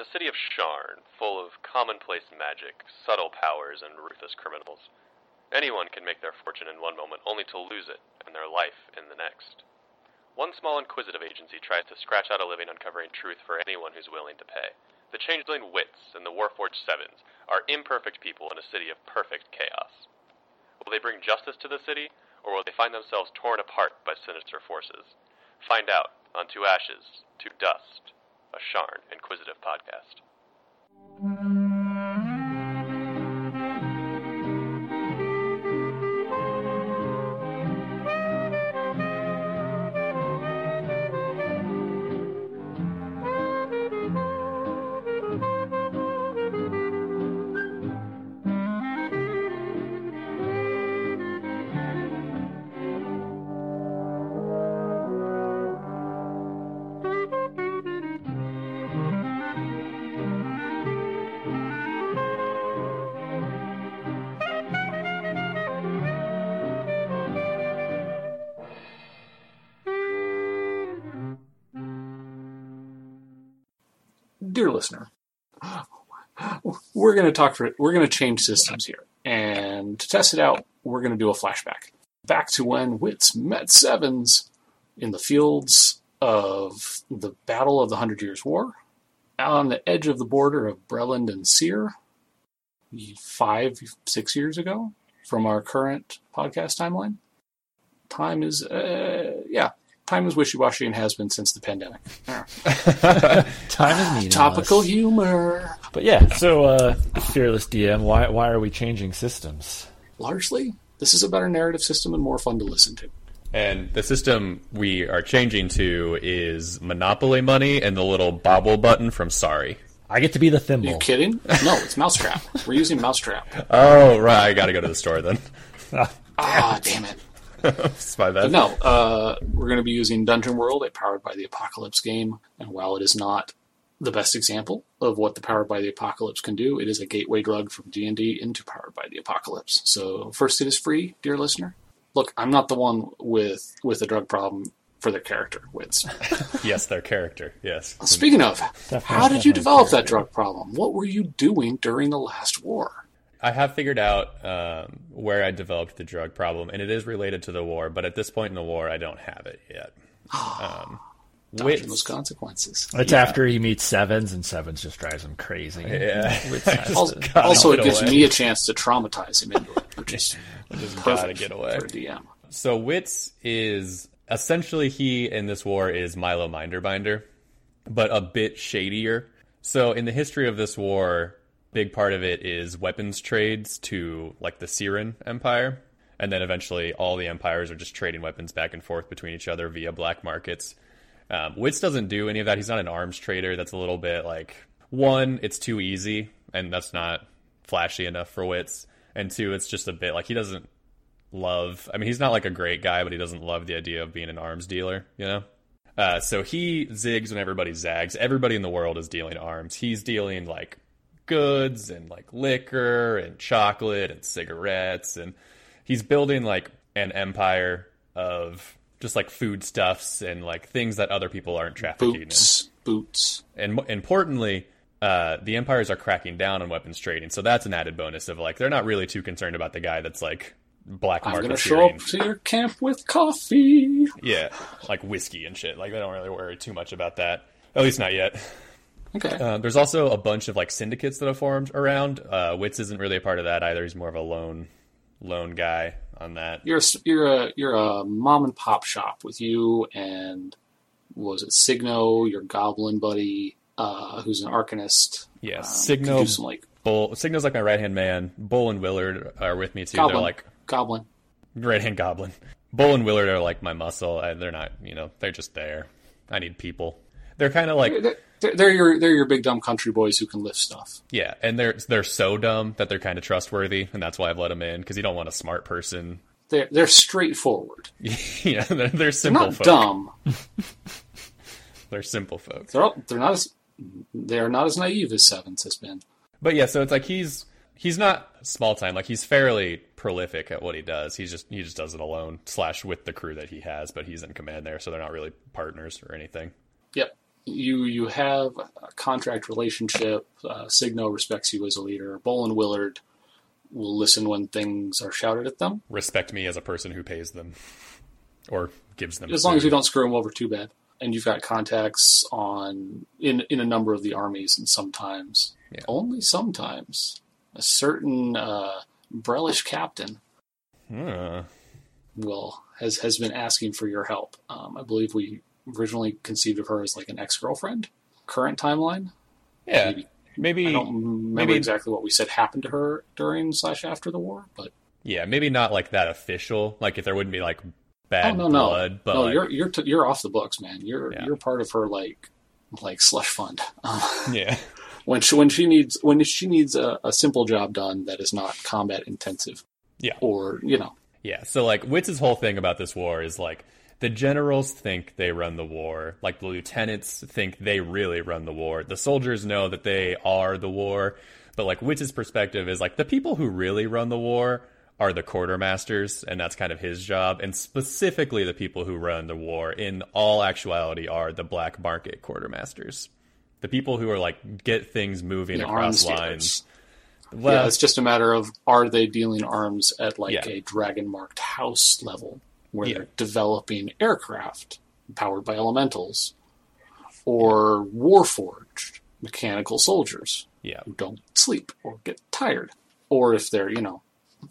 the city of Sharn, full of commonplace magic, subtle powers, and ruthless criminals. Anyone can make their fortune in one moment only to lose it and their life in the next. One small inquisitive agency tries to scratch out a living uncovering truth for anyone who's willing to pay. The changeling Wits and the Warforged Sevens are imperfect people in a city of perfect chaos. Will they bring justice to the city, or will they find themselves torn apart by sinister forces? Find out on To Ashes, To Dust, a Sharn Inquisitive podcast. Dear listener, we're going to talk for it. we're going to change systems here, and to test it out, we're going to do a flashback back to when Wits met Sevens in the fields of the Battle of the Hundred Years' War, on the edge of the border of Breland and Cyre, five six years ago from our current podcast timeline. Time is uh, time is wishy-washy and has been since the pandemic. Time is meaningless. Topical humor. But yeah, so uh, fearless DM, why why are we changing systems? Largely, this is a better narrative system and more fun to listen to. And the system we are changing to is Monopoly money and the little bobble button from Sorry. I get to be the thimble. Are you kidding? No, it's Mousetrap. We're using Mousetrap. Oh, right. I got to go to the store then. Ah, damn it. It's my bad. But no, uh, we're going to be using Dungeon World, a Powered by the Apocalypse game. And while it is not the best example of what the Powered by the Apocalypse can do, it is a gateway drug from D&D into Powered by the Apocalypse. So first, it is free, dear listener. Look, I'm not the one with with a drug problem for their character, Wits. Yes, their character. Yes. Speaking of, how did you develop that drug problem? What were you doing during the last war? I have figured out um, where I developed the drug problem, and it is related to the war. But at this point in the war, I don't have it yet. Um, Dodging Wits- those consequences. It's after he meets Sevens, and Sevens just drives him crazy. Yeah. Also, also it get gives away. me a chance to traumatize him into it, which is Just perfect gotta get away. for DM. So Wits is essentially he in this war is Milo Minderbinder, but a bit shadier. So in the history of this war, big part of it is weapons trades to like the Cyran Empire, and then eventually all the empires are just trading weapons back and forth between each other via black markets. Um, Wits doesn't do any of that. He's not an arms trader. That's a little bit like one, it's too easy, and that's not flashy enough for Wits. And two, it's just a bit like he doesn't love. I mean, he's not like a great guy, but he doesn't love the idea of being an arms dealer. You know. Uh, so he zigs when everybody zags. Everybody in the world is dealing arms. He's dealing like goods and like liquor and chocolate and cigarettes, and he's building like an empire of just like foodstuffs and like things that other people aren't trafficking in Boots, boots. and importantly, uh, the empires are cracking down on weapons trading, so that's an added bonus of like they're not really too concerned about the guy that's like black market. I'm gonna show up to your camp with coffee. yeah, like whiskey and shit. Like they don't really worry too much about that, at least not yet. Okay. Uh, there's also a bunch of like syndicates that have formed around. Uh, Wits isn't really a part of that either. He's more of a lone lone guy on that. you're a, you're a you're a mom and pop shop with you and was it Signo, your goblin buddy, uh, who's an arcanist. Yeah, Um, Signo- some like Bull Signal's like my right hand man. Bull and Willard are with me too. goblin, They're like goblin. right hand goblin. Bull and Willard are like my muscle. and They're not, you know, they're just there. I need people. They're kind of like They're, they're, they're your they're your big dumb country boys who can lift stuff. yeah, and they're they're so dumb that they're kind of trustworthy, and that's why I've let them in because you don't want a smart person. They're they're straightforward. yeah, they're, they're They're simple not folk. dumb. They're simple folks. They're all, they're not as they're not as naive as Sevens has been. But yeah, so it's like he's he's not small time. Like he's fairly prolific at what he does. He's just he just does it alone slash with the crew that he has, but he's in command there, so they're not really partners or anything. Yep. You you have a contract relationship. Uh, Signo respects you as a leader. Bolin Willard will listen when things are shouted at them, Respect me as a person who pays them or gives them. as long as you don't screw them over too bad. And you've got contacts on in in a number of the armies, and sometimes Yeah. only sometimes a certain uh, Brelish captain Huh. will has has been asking for your help. Um, I believe we originally conceived of her as like an ex girlfriend. Current timeline, Yeah, Maybe. maybe. I don't remember maybe- exactly what we said happened to her during slash after the war, but Yeah, maybe not like that official. Like if there wouldn't be like bad oh no no but no like, you're you're t- you're off the books, man. You're Yeah. you're part of her like like slush fund. Yeah, when she when she needs when she needs a, a simple job done that is not combat intensive. Yeah. Or you know yeah. So like Wits' whole thing about this war is like the generals think they run the war, like the lieutenants think they really run the war. The soldiers know that they are the war, but like Wits' perspective is like the people who really run the war are the quartermasters, and that's kind of his job. And specifically, the people who run the war in all actuality are the black market quartermasters. The people who are like get things moving the across lines. Well, yeah, it's just a matter of are they dealing arms at like Yeah. a dragon marked house level where Yeah. they're developing aircraft powered by elementals or warforged mechanical soldiers yeah, who don't sleep or get tired or if they're you know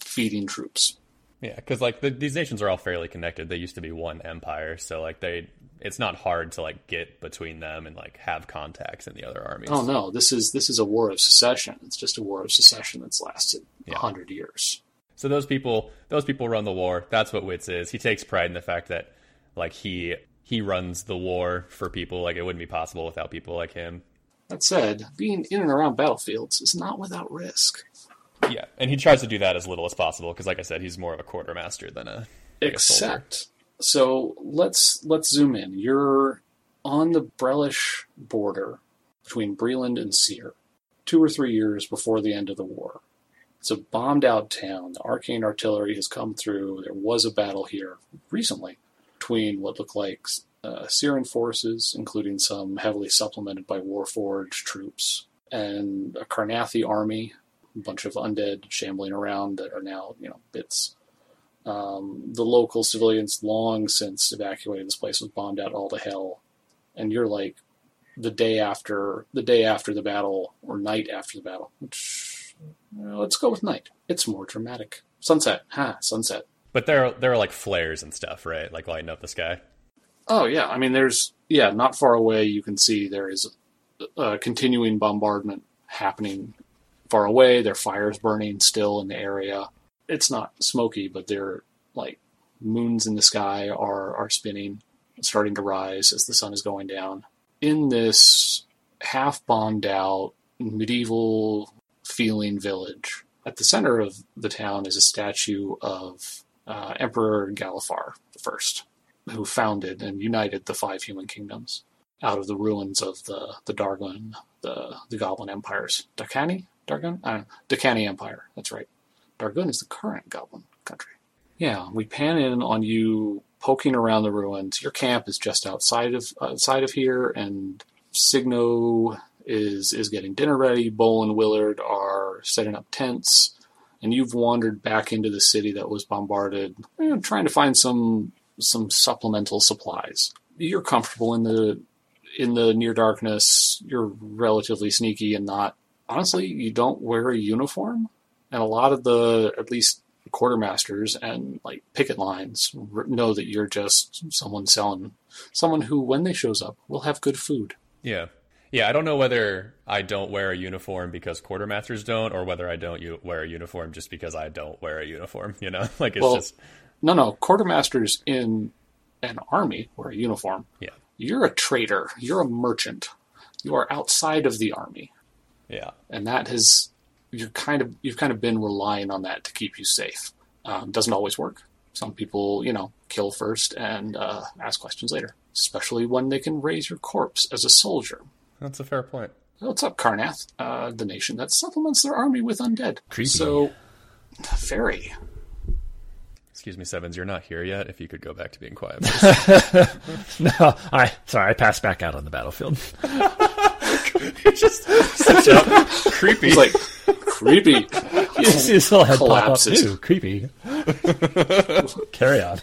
feeding troops yeah, because like the, these nations are all fairly connected. They used to be one empire, so like they, it's not hard to like get between them and like have contacts in the other armies. oh no this is this is a war of secession it's just a war of secession that's lasted a Yeah. hundred years So those people, those people run the war. That's what Wits is. He takes pride in the fact that like he he runs the war for people. Like it wouldn't be possible without people like him. that said being in and around battlefields is not without risk Yeah, and he tries to do that as little as possible because, like I said, he's more of a quartermaster than a like a. Except, so let's let's zoom in. You're on the Brelish border between Breland and Cyre, two or three years before the end of the war. It's a bombed out town. The arcane artillery has come through. There was a battle here recently between what looked like uh, Cyran forces, including some heavily supplemented by Warforged troops, and a Karrnathi army, a bunch of undead shambling around that are now, you know, bits um, the local civilians long since evacuated. This place was bombed out all to hell, and you're like the day after the day after the battle or night after the battle. Which uh, let's go with night. It's more dramatic. Sunset, ha, sunset. But there, there are like flares and stuff, right? Like lighting up the sky. Oh yeah, I mean there's yeah, not far away you can see there is a continuing bombardment happening far away. There are fires burning still in the area. It's not smoky, but they're like moons in the sky are are spinning, starting to rise as the sun is going down. In this half bombed out medieval feeling village, at the center of the town is a statue of uh, Emperor Galifar I, who founded and united the five human kingdoms out of the ruins of the the Darguun, the the Goblin empires. Darkani, Darguun, uh, Dhakaani Empire. That's right. Darguun is the current Goblin country. Yeah, we pan in on you poking around the ruins. Your camp is just outside of outside of here, and Signo is is getting dinner ready. Bull and Willard are setting up tents. And you've wandered back into the city that was bombarded, eh, trying to find some some supplemental supplies. You're comfortable in the in the near darkness. You're relatively sneaky and not honestly. You don't wear a uniform, and a lot of the at least quartermasters and like picket lines know that you're just someone selling someone who, when they shows up, will have good food. Yeah. Yeah, I don't know whether I don't wear a uniform because quartermasters don't, or whether I don't u- wear a uniform just because I don't wear a uniform. You know, like it's Well- just No, no, quartermasters in an army wear a uniform. yeah, You're a trader. You're a merchant. You are outside of the army. yeah, and that has you're kind of you've kind of been relying on that to keep you safe. Um, doesn't always work. Some people, you know, kill first and uh, ask questions later, especially when they can raise your corpse as a soldier. That's a fair point. What's up, Karrnath? Uh, the nation that supplements their army with undead. Creepy. So, very. Excuse me, Sevens, you're not here yet. If you could go back to being quiet. No, I sorry, I passed back out on the battlefield. just such a creepy. He's like creepy. You see his little head pop up. Collapses. Ew, creepy. Carry on.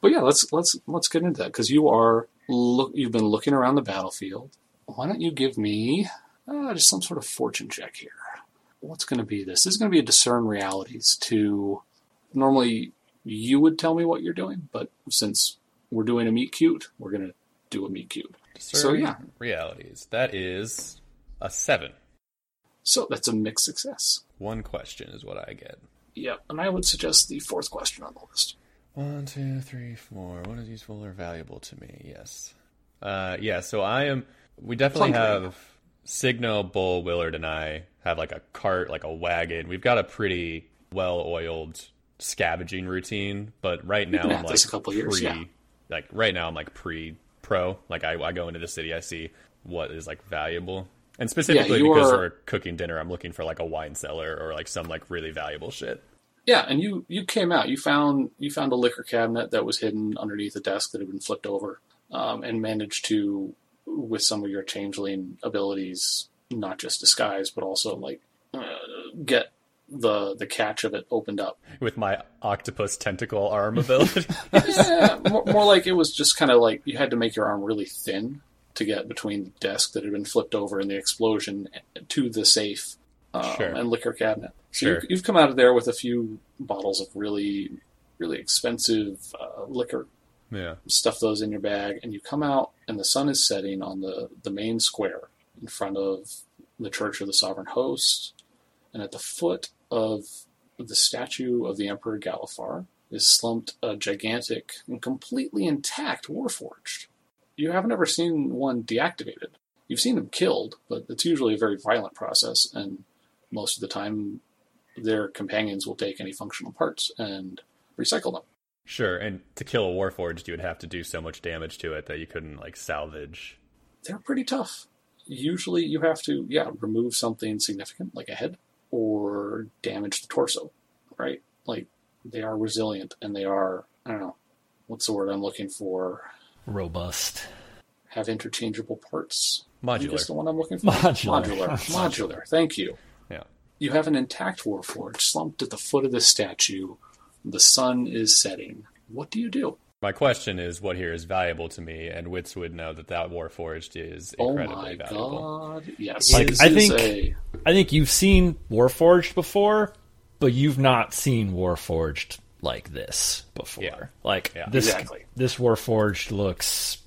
But yeah, let's let's let's get into that because you are look. You've been looking around the battlefield. Why don't you give me uh, just some sort of fortune check here? What's going to be this? This is going to be a discern realities. To normally you would tell me what you're doing, but since we're doing a meet cute, we're going to do a meet cute. So yeah, realities. That is a seven. so that's a mixed success. One question is what I get. Yep, and I would suggest the fourth question on the list. One, two, three, four. What is useful or valuable to me? Yes. Uh, yeah. So I am. We definitely Plundering. have Signo, Bull, Willard, and I have like a cart, like a wagon. We've got a pretty well-oiled scavenging routine, but right now I'm like couple years, pre. yeah. Like right now I'm like pre-pro. Like I, I go into the city, I see what is like valuable. And specifically you because are- we're cooking dinner, I'm looking for like a wine cellar or like some like really valuable shit. Yeah, and you you came out. You found you found a liquor cabinet that was hidden underneath a desk that had been flipped over, um, and managed to, with some of your changeling abilities, not just disguise but also like uh, get the the catch of it opened up. With my octopus tentacle arm ability. yeah, more, more like it was just kind of like you had to make your arm really thin to get between the desk that had been flipped over and the explosion to the safe um, Sure. and liquor cabinet. So Sure. you, you've come out of there with a few bottles of really, really expensive uh, liquor. yeah. Stuff those in your bag, and you come out, and the sun is setting on the the main square in front of the Church of the Sovereign Host, and at the foot of the statue of the Emperor Galifar is slumped a gigantic and completely intact Warforged. You haven't ever seen one deactivated. You've seen them killed, but it's usually a very violent process, and most of the time, their companions will take any functional parts and recycle them. Sure, and to kill a Warforged, you would have to do so much damage to it that you couldn't like salvage. They're pretty tough. Usually, you have to, yeah, remove something significant like a head or damage the torso, right? Like they are resilient and they are, I don't know, what's the word I'm looking for? Robust. Have interchangeable parts. Modular. is the one I'm looking for. Modular. Modular. Modular. Thank you. Yeah. You have an intact Warforged slumped at the foot of the statue. The sun is setting. What do you do? My question is, what here is valuable to me? And Wits would know that that Warforged is Oh incredibly my valuable. god. Yes. Like, I think- a- I think you've seen Warforged before, but you've not seen Warforged like this before. Yeah. Like Yeah. this Exactly. this Warforged looks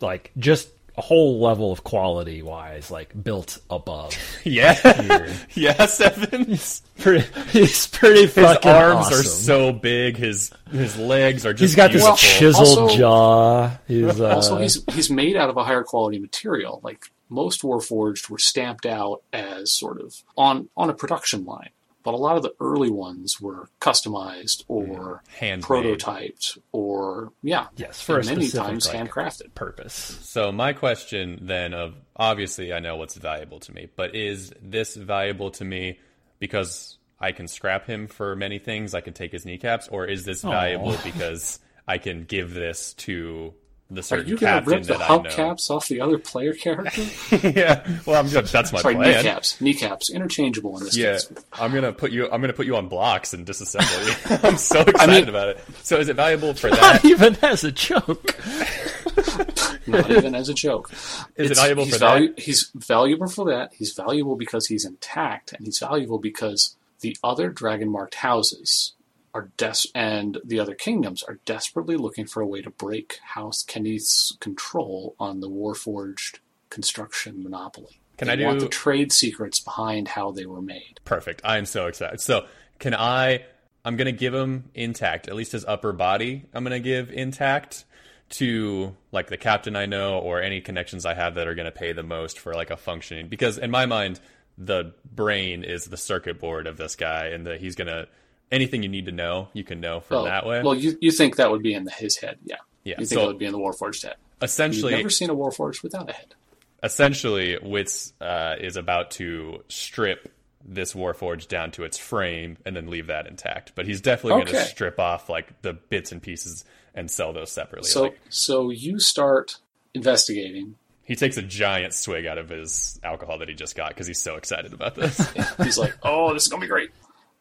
like just a whole level of quality wise, like built above. Yeah, Here. yeah, Sevens. pretty, he's pretty His fucking arms are so big. His his legs are just. He's got this chiseled Also- jaw. He's uh, Also, he's he's made out of a higher quality material. Like most Warforged were stamped out as sort of on on a production line, but a lot of the early ones were customized or Handmade. prototyped or yeah, yes for a many specific, times like, handcrafted. purpose. So my question then of obviously I know what's valuable to me, but is this valuable to me because I can scrap him for many things? I can take his kneecaps, or is this valuable because I can give this to the Are you gonna captain rip the that I know? hubcaps off the other player character? yeah, well, I'm just, that's my Sorry, plan. kneecaps. Kneecaps, interchangeable in this Yeah, case. I'm gonna put you. I'm gonna put you on blocks and disassemble you. I'm so excited about it. So, is it valuable for that? Not even as a joke. Not even as a joke. Is it valuable he's for that? He's valuable for that. He's valuable because he's intact, and he's valuable because the other dragon marked houses are des- and the other kingdoms are desperately looking for a way to break House Cannith's control on the Warforged construction monopoly. Can they I do- want the trade secrets behind how they were made? Perfect. I am so excited. So, can I? I'm gonna give him intact. At least his upper body. I'm gonna give intact to like the captain I know or any connections I have that are gonna pay the most for like a functioning. Because in my mind, the brain is the circuit board of this guy, and that he's gonna anything you need to know, you can know from Well, that way. Well, you, you think that would be in the, his head, yeah. Yeah, You think so- it would be in the Warforged head. Essentially, You've never seen a Warforged without a head. essentially, Wits uh, is about to strip this Warforged down to its frame and then leave that intact. But he's definitely going to strip off like the bits and pieces and sell those separately. So like, so you start investigating. he takes a giant swig out of his alcohol that he just got because he's so excited about this. He's like, "Oh, this is gonna be great."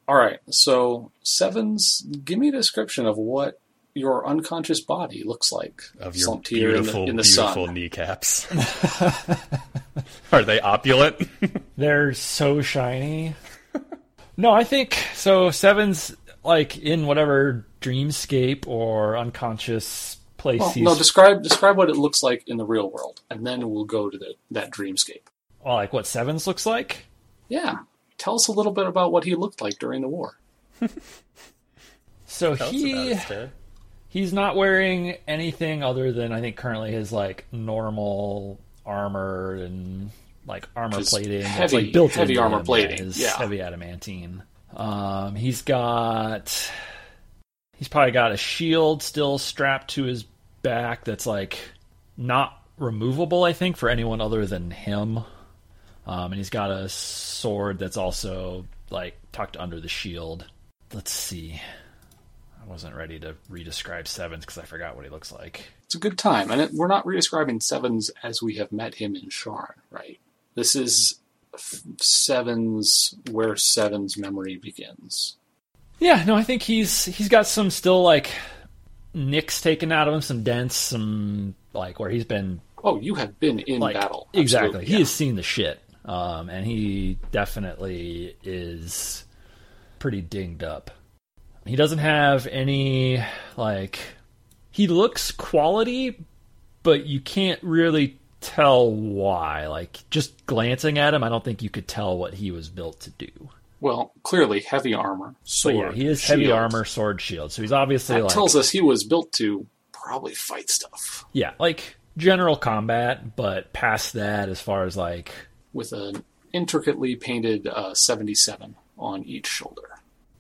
All right, so sevens, give me a description of what your unconscious body looks like of your slumped here in the, beautiful, in the beautiful sun. kneecaps. Are they opulent? They're so shiny. no, I think so. Sevens like in whatever dreamscape or unconscious place Well, no, describe describe what it looks like in the real world, and then we'll go to the, that dreamscape. well, like what Sevens looks like. Yeah, tell us a little bit about what he looked like during the war. So Tell he about it, Ted. he's not wearing anything other than I think currently his like normal armor and like armor Just plating. It's, heavy- like built heavy armor him, plating, his yeah. heavy adamantine. Um, he's got he's probably got a shield still strapped to his back that's like not removable. I think for anyone other than him. Um, and he's got a sword that's also like tucked under the shield. Let's see. I wasn't ready to re-describe Sevens because I forgot what he looks like. It's a good time, and it, we're not re-describing Sevens as we have met him in Sharn, right? This is f- Sevens where Sevens memory begins. Yeah, no, I think he's he's got some still like nicks taken out of him, some dents, some like where he's been Oh, you have been in like battle. exactly. Absolutely, He has seen the shit, um, and he definitely is pretty dinged up. He doesn't have any like he looks quality, but you can't really tell why. Like just glancing at him, I don't think you could tell what he was built to do. Well, clearly heavy armor, But sword, yeah, he is heavy armor, sword, shield. So he's obviously That like tells us he was built to probably fight stuff yeah, like general combat, but past that, as far as like with an intricately painted uh, 77 on each shoulder.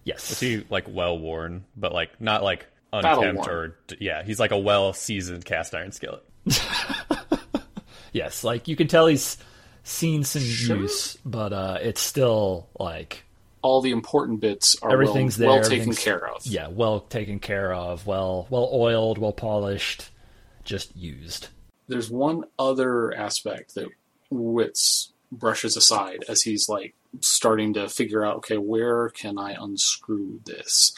yes, Is he like well worn, but like not like Battle unkempt worn. or yeah, he's like a well seasoned cast iron skillet. yes, like you can tell he's seen some Sure. use, but uh, it's still like All the important bits are everything's well, there, well taken care of. yeah, well taken care of, well well oiled, well polished, just used. There's one other aspect that Wits brushes aside as he's like starting to figure out, okay, where can I unscrew this?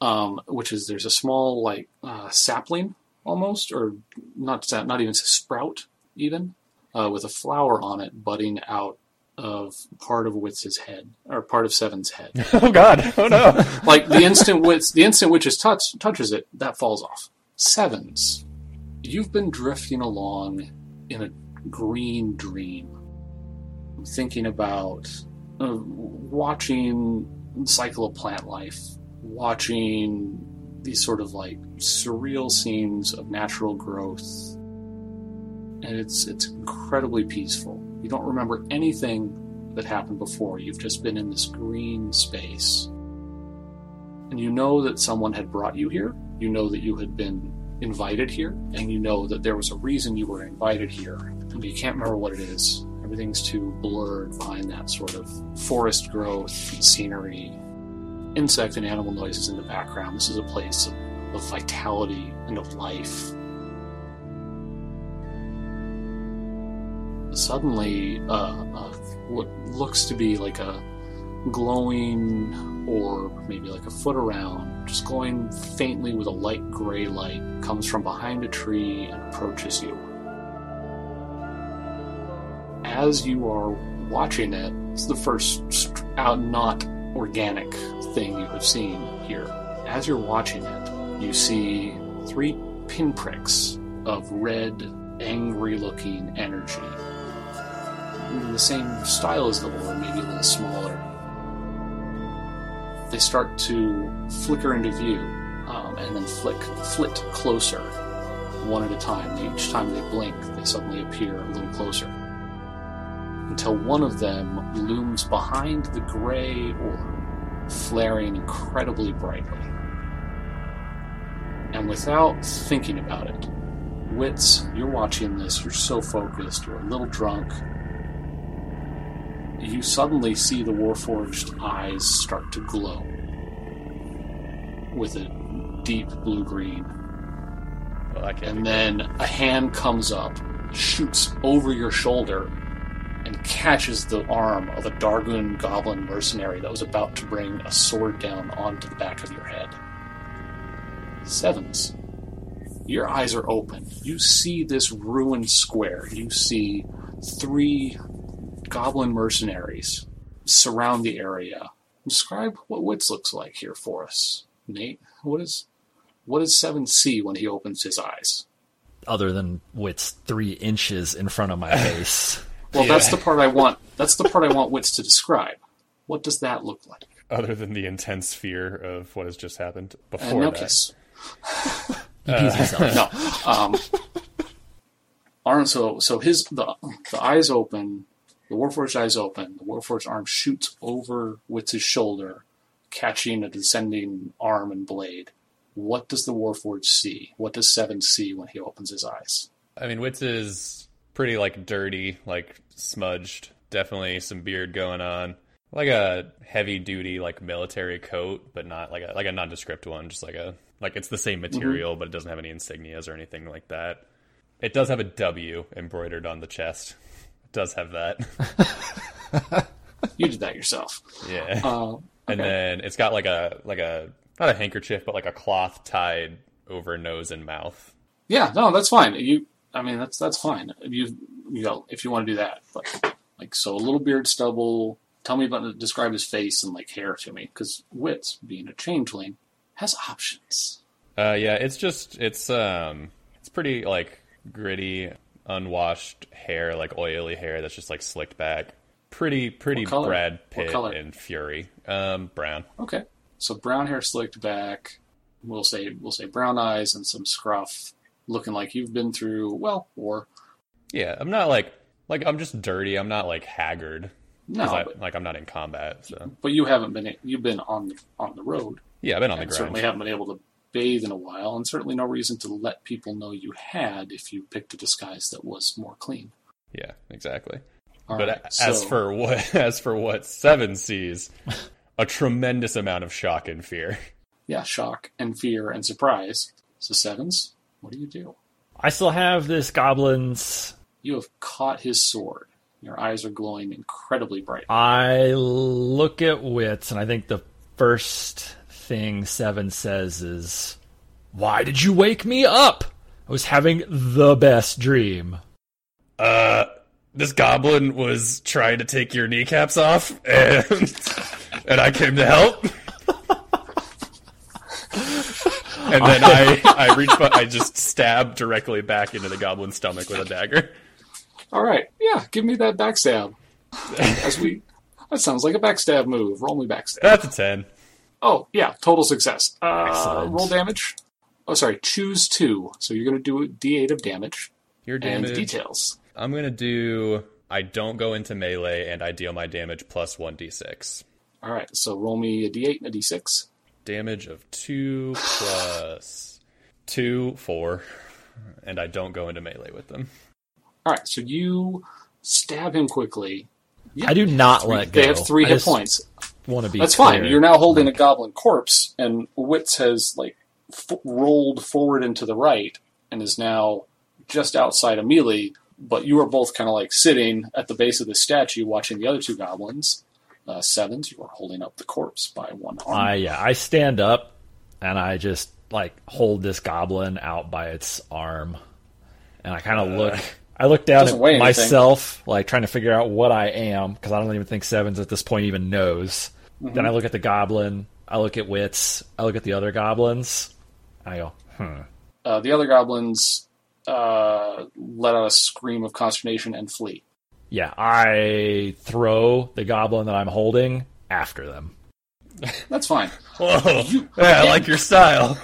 Um, which is there's a small like uh, sapling almost, or not sap, not even sprout even, uh, with a flower on it budding out of part of Wits' head or part of Seven's head. oh God! Oh no! like the instant Wits, the instant Witches touch touches it, that falls off. Sevens, you've been drifting along in a green dream, thinking about uh, watching cycle of plant life, watching these sort of like surreal scenes of natural growth, and it's it's incredibly peaceful. You don't remember anything that happened before. You've just been in this green space. And you know that someone had brought you here. You know that you had been invited here. And you know that there was a reason you were invited here. And you can't remember what it is. Everything's too blurred behind that sort of forest growth and scenery, insect and animal noises in the background. This is a place of, of vitality and of life. Suddenly, uh, uh, what looks to be like a glowing orb, maybe like a foot around, just glowing faintly with a light gray light, comes from behind a tree and approaches you. As you are watching it, it's the first st- out not organic thing you have seen here. As you're watching it, you see three pinpricks of red, angry looking energy. In the same style as the orb, maybe a little smaller they start to flicker into view um, and then flick, flit closer one at a time. Each time they blink, they suddenly appear a little closer until one of them looms behind the gray orb, flaring incredibly brightly. And without thinking about it, Wits, you're watching this, you're so focused, you're a little drunk. you suddenly see the Warforged eyes start to glow with a deep blue green. Well, And then a hand comes up, shoots over your shoulder, and catches the arm of a Darguun goblin mercenary that was about to bring a sword down onto the back of your head. Sevens. Your eyes are open. You see this ruined square. You see three goblin mercenaries surround the area. Describe what Wits looks like here for us. Nate, what is what does Seven see when he opens his eyes? Other than Wit's three inches in front of my face. Well, Yeah. that's the part I want. That's the part I want Wits to describe. What does that look like? other than the intense fear of what has just happened And before no that. kiss. He pees himself. No. Um, arm. So so his the the eyes open. The Warforged eyes open. The Warforged arm shoots over Wits' shoulder, catching a descending arm and blade. What does the Warforged see? What does Seven see when he opens his eyes? I mean, Wits is pretty like dirty, like smudged. Definitely some beard going on. Like a heavy duty like military coat, but not like a like a nondescript one. Just like a like it's the same material, but it doesn't have any insignias or anything like that. It does have a W embroidered on the chest. It does have that. You did that yourself. yeah. Uh, And then it's got like a like a not a handkerchief, but like a cloth tied over nose and mouth. Yeah, no, that's fine. You, I mean, that's that's fine. You, you know, if you want to do that, but like, so a little beard stubble. Tell me about describe his face and like hair to me, because Wits, being a changeling, has options. Uh, yeah, it's just it's um it's pretty like gritty, unwashed hair, like oily hair that's just like slicked back. Pretty pretty? Brad Pitt and Fury. Um, brown. Okay, so brown hair slicked back. We'll say we'll say brown eyes and some scruff, looking like you've been through well, or Yeah, I'm not like like I'm just dirty. I'm not like haggard. no, I, but, like I'm not in combat. So but you haven't been you've been on the on the road. yeah, I've been on the ground. certainly haven't been able to bathe in a while, and certainly no reason to let people know you had if you picked a disguise that was more clean. Yeah, exactly. All but right, as so- for what as for what Seven sees, a tremendous amount of shock and fear. yeah, shock and fear and surprise. So sevens, what do you do? I still have this goblin's. You have caught his sword. Your eyes are glowing incredibly bright. I look at Wits, and I think the first thing Seven says is, Why did you wake me up? I was having the best dream. Uh, this goblin was trying to take your kneecaps off, and and I came to help. And then I I reach, but I just stab directly back into the goblin's stomach with a dagger. All right, yeah, give me that backstab. As we, that sounds like a backstab move. Roll me backstab. That's a ten. Oh yeah, total success. Uh, roll damage. Oh, sorry, choose two. So you're going to do a D8 of damage Your and damage. details. I'm gonna do. I don't go into melee, and I deal my damage plus one d6. All right, so roll me a D8 and a D6. Damage of two plus two, four, and I don't go into melee with them. All right, so you stab him quickly. I do not let go. They have three I hit just points. Want to be That's clear. fine. You're now holding a goblin corpse, and Wits has like f- rolled forward and to the right, and is now just outside of melee. But you are both kind of like sitting at the base of the statue, watching the other two goblins. Uh, sevens, you are holding up the corpse by one arm. I yeah, I stand up and I just like hold this goblin out by its arm, and I kind of look. I look down at weigh anything. myself, like trying to figure out what I am, because I don't even think Sevens at this point even knows. Mm-hmm. Then I look at the goblin. I look at Wits. I look at the other goblins. I go, hmm. Uh, the other goblins uh, let out a scream of consternation and flee. Yeah, I throw the goblin that I'm holding after them. That's fine. Whoa! You- yeah, I like your style.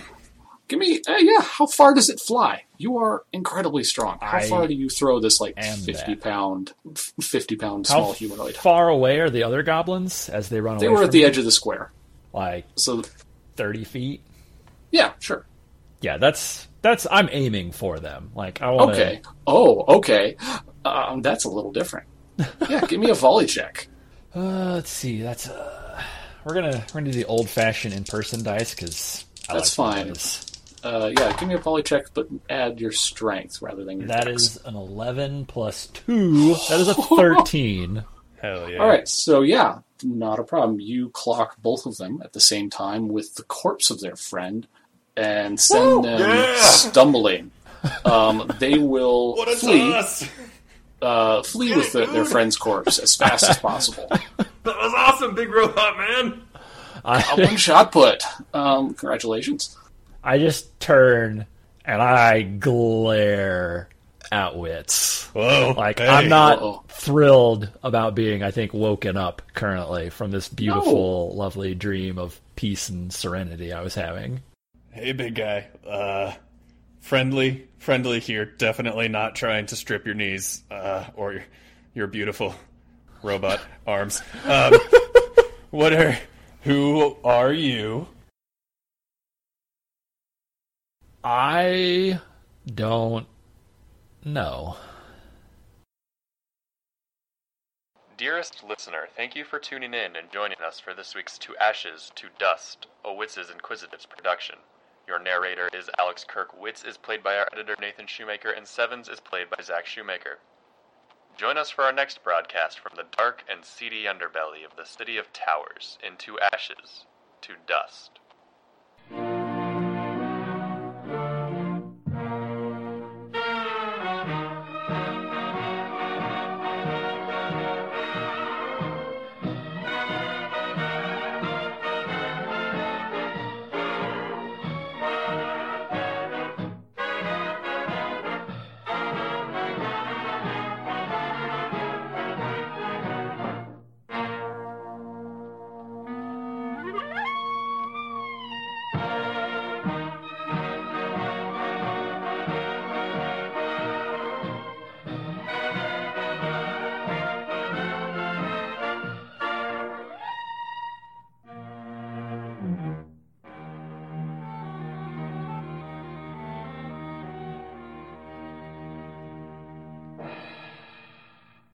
Give me, uh, yeah. How far does it fly? You are incredibly strong. How I far do you throw this like fifty pound, fifty pound How small humanoid? far away are the other goblins as they run They away? They were at from the me? edge of the square. like So thirty feet. yeah, sure. Yeah, that's that's. I'm aiming for them. Like I want. Okay. Oh, okay. Um, that's a little different. Yeah, give me a volley check. Uh, let's see. That's uh, we're gonna we're gonna do the old fashioned in person dice because That's fine. Uh, yeah, give me a volley check, but add your strength rather than your That dex. is an eleven plus two. That is a thirteen. Hell yeah. All right, so yeah, not a problem. You clock both of them at the same time with the corpse of their friend and send them Yeah! stumbling. Um, they will What a flee, toss! Uh, flee with the, their friend's corpse as fast as possible. That was awesome, big robot man. A I one shot put. Um, congratulations. I just turn and I glare at wits. Whoa. Like hey. I'm not Uh-oh. thrilled about being, I think, woken up currently from this beautiful, lovely dream of peace and serenity I was having. Hey, big guy. Uh, friendly, friendly here. Definitely not trying to strip your knees uh, or your, your beautiful robot arms. Um, what are? Who are you? I don't know. Dearest listener, thank you for tuning in and joining us for this week's To Ashes, to Dust, a Wits' Inquisitives production. Your narrator is Alex Kirk. Wits is played by our editor Nathan Shoemaker, and Sevens is played by Zach Shoemaker. Join us for our next broadcast from the dark and seedy underbelly of the city of Towers into ashes to dust.